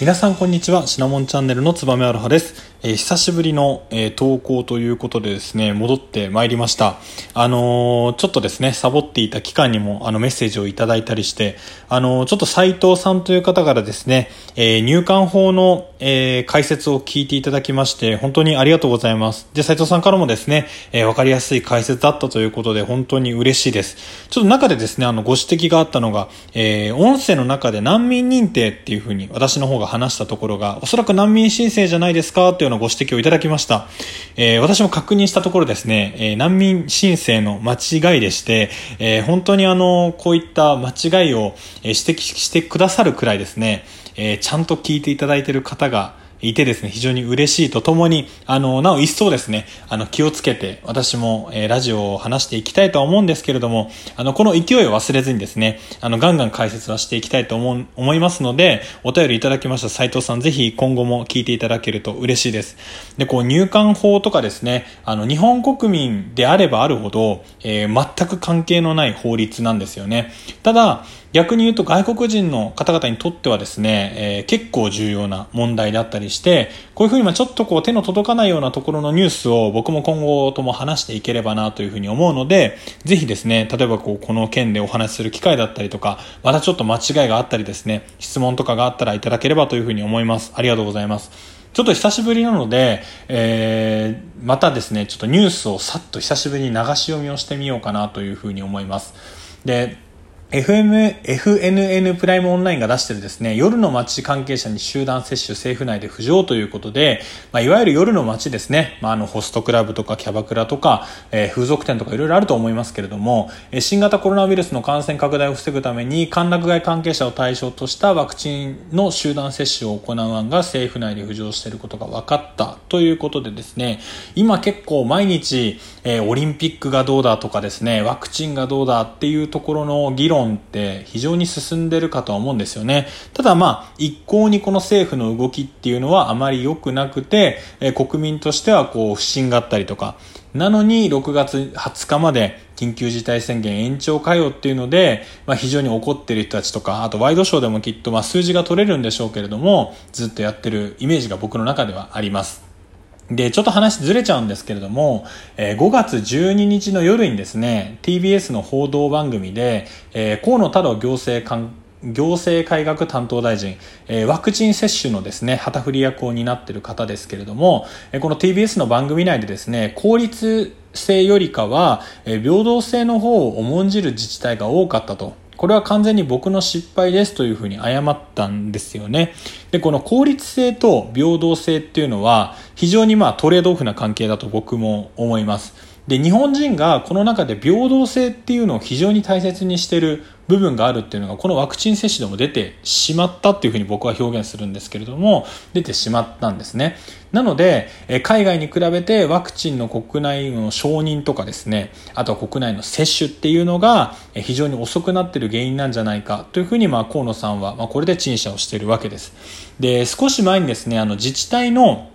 皆さんこんにちは。シナモンチャンネルのつばめアロハです。え、久しぶりの、え、投稿ということでですね、戻ってまいりました。あの、ちょっとですね、サボっていた期間にもあのメッセージをいただいたりして、あのちょっと斉藤さんという方からですね、え入管法の、え解説を聞いていただきまして、本当にありがとうございます。で、斉藤さんからもですね、えわかりやすい解説だったということで、本当に嬉しいです。ちょっと中でですね、あの、ご指摘があったのが、え音声の中で難民認定っていうふうに私の方が話したところが、おそらく難民申請じゃないですかっていうのご指摘をいただきました。えー、私も確認したところですね、えー、難民申請の間違いでして、えー、本当にあの、こういった間違いを指摘してくださるくらいですね、えちゃんと聞いていただいている方が、いてですね、非常に嬉しいとともに、あの、なお一層ですね、あの、気をつけて、私も、えー、ラジオを話していきたいとは思うんですけれども、あの、この勢いを忘れずにですね、あの、ガンガン解説はしていきたいと思う、思いますので、お便りいただきました斉藤さん、ぜひ今後も聞いていただけると嬉しいです。で、こう、入管法とかですね、あの、日本国民であればあるほど、えー、全く関係のない法律なんですよね。ただ、逆に言うと外国人の方々にとってはですね、えー、結構重要な問題だったりして、こういうふうにまちょっとこう手の届かないようなところのニュースを僕も今後とも話していければなというふうに思うので、ぜひですね、例えばこうこの件でお話しする機会だったりとか、またちょっと間違いがあったりですね、質問とかがあったらいただければというふうに思います。ありがとうございます。ちょっと久しぶりなので、えー、またですね、ちょっとニュースをさっと久しぶりに流し読みをしてみようかなというふうに思います。で、FM、FNN プライムオンラインが出してるですね、夜の街関係者に集団接種政府内で浮上ということで、まあ、いわゆる夜の街ですね、まあ、あの、ホストクラブとかキャバクラとか、えー、風俗店とかいろいろあると思いますけれども、えー、新型コロナウイルスの感染拡大を防ぐために、歓楽街関係者を対象としたワクチンの集団接種を行う案が政府内で浮上していることが分かったということでですね、今結構毎日、えー、オリンピックがどうだとかですね、ワクチンがどうだっていうところの議論論って非常に進んでるかとは思うんですよね。ただまあ、一向にこの政府の動きっていうのはあまり良くなくて、え、国民としてはこう不信があったりとか、なのに6月20日まで緊急事態宣言延長かよっていうので、まあ、非常に怒ってる人たちとか、あとワイドショーでもきっとま数字が取れるんでしょうけれども、ずっとやってるイメージが僕の中ではあります。で、ちょっと話ずれちゃうんですけれども、えー、5月12日の夜にですね、TBS の報道番組で、えー、河野太郎行政官行政改革担当大臣、えー、ワクチン接種のですね、旗振り役を担っている方ですけれども、えー、この TBS の番組内でですね、効率性よりかは、えー、平等性の方を重んじる自治体が多かったと。これは完全に僕の失敗ですというふうに謝ったんですよね。で、この効率性と平等性っていうのは非常にまあトレードオフな関係だと僕も思います。で、日本人がこの中で平等性っていうのを非常に大切にしてる部分があるっていうのがこのワクチン接種でも出てしまったっていうふうに僕は表現するんですけれども出てしまったんですね。なので海外に比べてワクチンの国内の承認とかですねあとは国内の接種っていうのが非常に遅くなってる原因なんじゃないかというふうにまあ河野さんはまこれで陳謝をしているわけです。で少し前にですねあの自治体の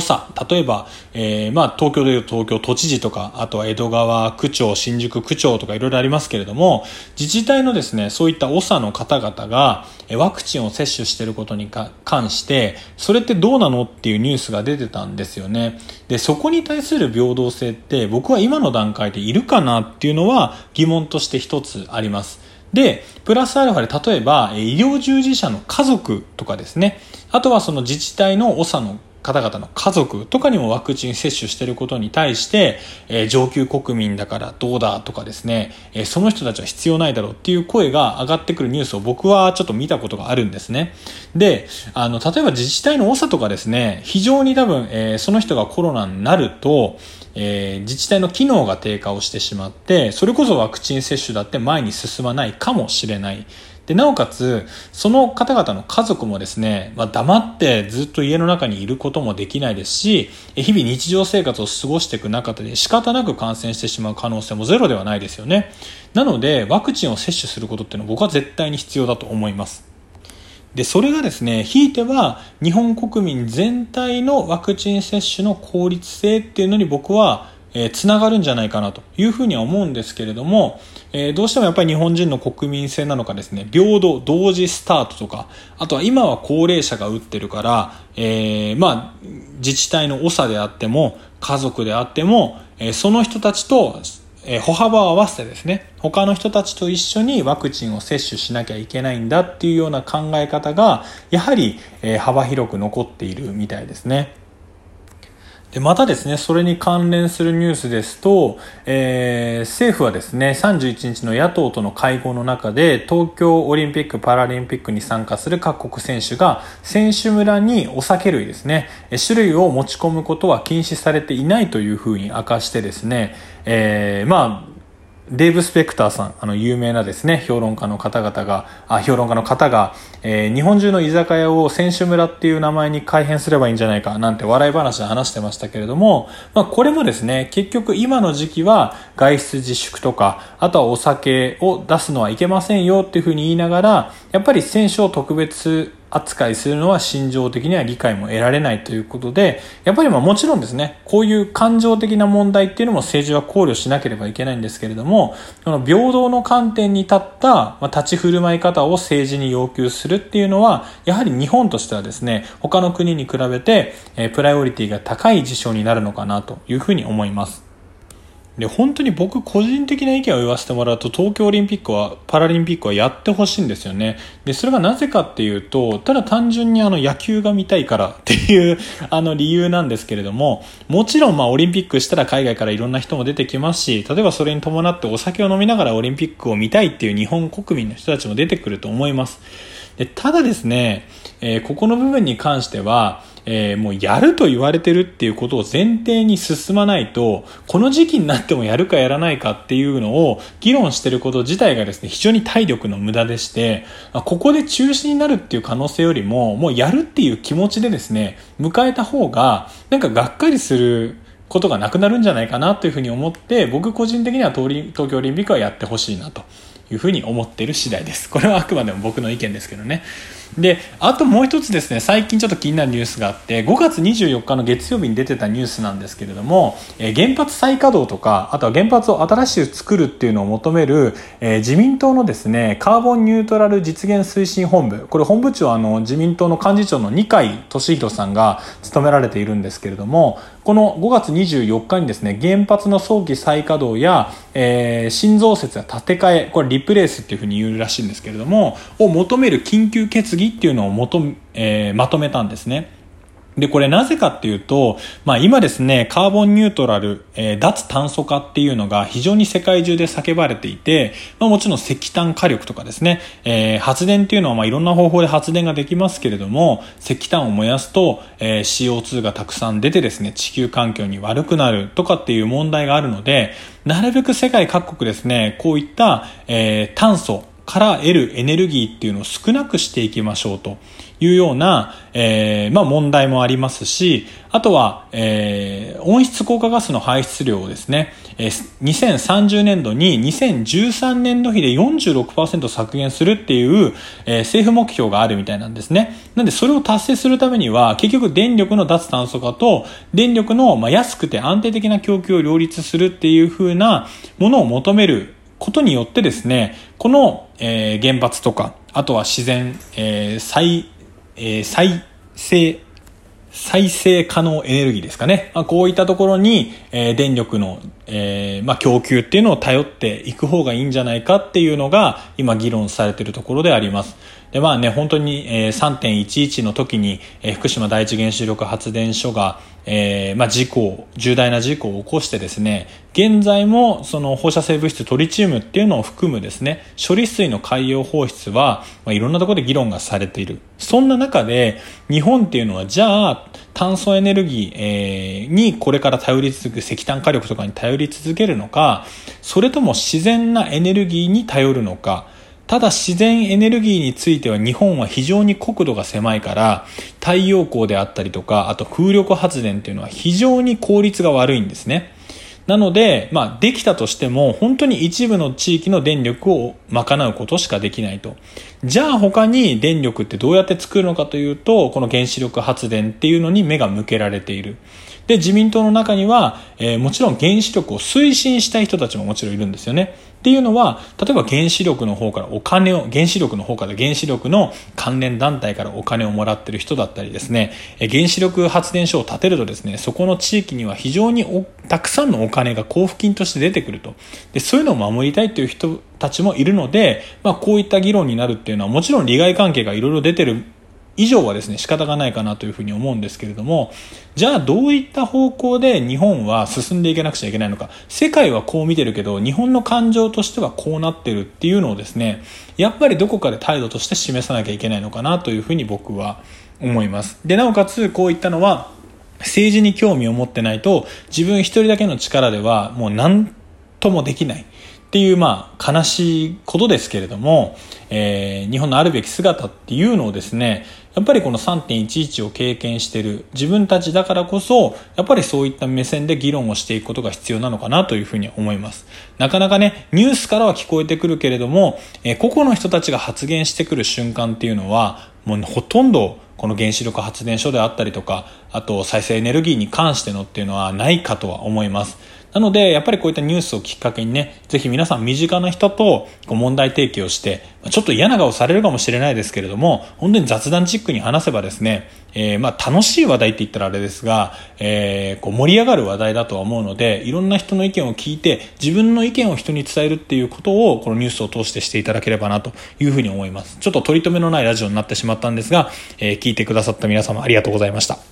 長、例えば、えー、まあ、東京でいう東京都知事とか、あとは江戸川区長、新宿区長とかいろいろありますけれども、自治体のですね、そういった長の方々が、ワクチンを接種していることに関して、それってどうなのっていうニュースが出てたんですよね。で、そこに対する平等性って僕は今の段階でいるかなっていうのは疑問として一つあります。で、プラスアルファで例えば、医療従事者の家族とかですね、あとはその自治体の長の方々の家族とかにもワクチン接種してることに対して、えー、上級国民だからどうだとかですね、えー、その人たちは必要ないだろうっていう声が上がってくるニュースを僕はちょっと見たことがあるんですね。で、あの、例えば自治体の多さとかですね、非常に多分、えー、その人がコロナになると、え、自治体の機能が低下をしてしまって、それこそワクチン接種だって前に進まないかもしれない。で、なおかつ、その方々の家族もですね、まあ、黙ってずっと家の中にいることもできないですし、日々日常生活を過ごしていく中で仕方なく感染してしまう可能性もゼロではないですよね。なので、ワクチンを接種することっていうのは僕は絶対に必要だと思います。で、それがですね、ひいては日本国民全体のワクチン接種の効率性っていうのに僕はえー、つながるんじゃないかなというふうには思うんですけれども、え、どうしてもやっぱり日本人の国民性なのかですね、平等、同時スタートとか、あとは今は高齢者が打ってるから、え、まあ、自治体の長であっても、家族であっても、え、その人たちと、え、歩幅を合わせてですね、他の人たちと一緒にワクチンを接種しなきゃいけないんだっていうような考え方が、やはり、え、幅広く残っているみたいですね。で、またですね、それに関連するニュースですと、えー、政府はですね、31日の野党との会合の中で、東京オリンピック・パラリンピックに参加する各国選手が、選手村にお酒類ですね、種類を持ち込むことは禁止されていないというふうに明かしてですね、えー、まあ、デーブ・スペクターさん、あの、有名なですね、評論家の方々が、あ、評論家の方が、えー、日本中の居酒屋を選手村っていう名前に改変すればいいんじゃないか、なんて笑い話で話してましたけれども、まあ、これもですね、結局今の時期は外出自粛とか、あとはお酒を出すのはいけませんよっていうふうに言いながら、やっぱり選手を特別扱いするのは心情的には理解も得られないということで、やっぱりまあもちろんですね、こういう感情的な問題っていうのも政治は考慮しなければいけないんですけれども、この平等の観点に立った立ち振る舞い方を政治に要求するっていうのは、やはり日本としてはですね、他の国に比べて、えプライオリティが高い事象になるのかなというふうに思います。で、本当に僕個人的な意見を言わせてもらうと、東京オリンピックは、パラリンピックはやってほしいんですよね。で、それがなぜかっていうと、ただ単純にあの野球が見たいから っていうあの理由なんですけれども、もちろんまあオリンピックしたら海外からいろんな人も出てきますし、例えばそれに伴ってお酒を飲みながらオリンピックを見たいっていう日本国民の人たちも出てくると思います。でただですね、えー、ここの部分に関しては、えー、もうやると言われてるっていうことを前提に進まないと、この時期になってもやるかやらないかっていうのを議論してること自体がですね、非常に体力の無駄でして、ここで中止になるっていう可能性よりも、もうやるっていう気持ちでですね、迎えた方が、なんかがっかりすることがなくなるんじゃないかなというふうに思って、僕個人的には東京オリンピックはやってほしいなというふうに思っている次第です。これはあくまでも僕の意見ですけどね。で、あともう一つですね、最近ちょっと気になるニュースがあって、5月24日の月曜日に出てたニュースなんですけれども、えー、原発再稼働とか、あとは原発を新しく作るっていうのを求める、えー、自民党のですね、カーボンニュートラル実現推進本部、これ本部長はあの自民党の幹事長の二階俊博さんが務められているんですけれども、この5月24日にですね、原発の早期再稼働や、えー、新増設や建て替え、これリプレイスっていうふうに言うらしいんですけれども、を求める緊急決議っていうのをもと、えー、まとめたんですね。で、これなぜかっていうと、まあ今ですね、カーボンニュートラル、えー、脱炭素化っていうのが非常に世界中で叫ばれていて、まあもちろん石炭火力とかですね、えー、発電っていうのはまあいろんな方法で発電ができますけれども、石炭を燃やすと、えー、CO2 がたくさん出てですね、地球環境に悪くなるとかっていう問題があるので、なるべく世界各国ですね、こういった、えー、炭素、から得るエネルギーっていうのを少なくしていきましょうというような、えー、まあ問題もありますし、あとは、えー、温室効果ガスの排出量をですね、えー、2030年度に2013年度比で46%削減するっていう、えー、政府目標があるみたいなんですね。なんでそれを達成するためには、結局電力の脱炭素化と電力の、まあ、安くて安定的な供給を両立するっていう風なものを求めることによってですね、この、えー、原発とか、あとは自然、えー、再、えー、再生、再生可能エネルギーですかね。まあ、こういったところに、えー、電力の、えー、まあ、供給っていうのを頼っていく方がいいんじゃないかっていうのが、今議論されているところであります。で、まあね、本当に、えー、3.11の時に、えー、福島第一原子力発電所が、えー、まあ、事故、重大な事故を起こしてですね、現在もその放射性物質トリチウムっていうのを含むですね、処理水の海洋放出は、まあ、いろんなところで議論がされている。そんな中で、日本っていうのは、じゃあ、炭素エネルギー、えー、にこれから頼り続く石炭火力とかに頼り続けるのか、それとも自然なエネルギーに頼るのか、ただ自然エネルギーについては日本は非常に国土が狭いから太陽光であったりとかあと風力発電っていうのは非常に効率が悪いんですね。なので、まあ、できたとしても、本当に一部の地域の電力を賄うことしかできないと。じゃあ他に電力ってどうやって作るのかというと、この原子力発電っていうのに目が向けられている。で、自民党の中には、えー、もちろん原子力を推進したい人たちももちろんいるんですよね。っていうのは、例えば原子力の方からお金を、原子力の方から原子力の関連団体からお金をもらってる人だったりですね、原子力発電所を建てるとですね、そこの地域には非常にたくさんのお金が交付金として出てくると。で、そういうのを守りたいという人たちもいるので、まあこういった議論になるっていうのはもちろん利害関係がいろいろ出てる以上はですね、仕方がないかなというふうに思うんですけれども、じゃあどういった方向で日本は進んでいけなくちゃいけないのか、世界はこう見てるけど、日本の感情としてはこうなってるっていうのをですね、やっぱりどこかで態度として示さなきゃいけないのかなというふうに僕は思います。で、なおかつこういったのは、政治に興味を持ってないと、自分一人だけの力ではもう何ともできない。っていう、まあ、悲しいことですけれども、えー、日本のあるべき姿っていうのをですね、やっぱりこの3.11を経験している自分たちだからこそ、やっぱりそういった目線で議論をしていくことが必要なのかなというふうに思います。なかなかね、ニュースからは聞こえてくるけれども、えー、個々の人たちが発言してくる瞬間っていうのは、もうほとんどこの原子力発電所であったりとか、あと再生エネルギーに関してのっていうのはないかとは思います。なので、やっぱりこういったニュースをきっかけにね、ぜひ皆さん身近な人とこう問題提起をして、ちょっと嫌な顔されるかもしれないですけれども、本当に雑談チックに話せばですね、えー、まあ楽しい話題って言ったらあれですが、えー、こう盛り上がる話題だとは思うので、いろんな人の意見を聞いて、自分の意見を人に伝えるっていうことを、このニュースを通してしていただければなというふうに思います。ちょっと取り留めのないラジオになってしまったんですが、えー、聞いてくださった皆様ありがとうございました。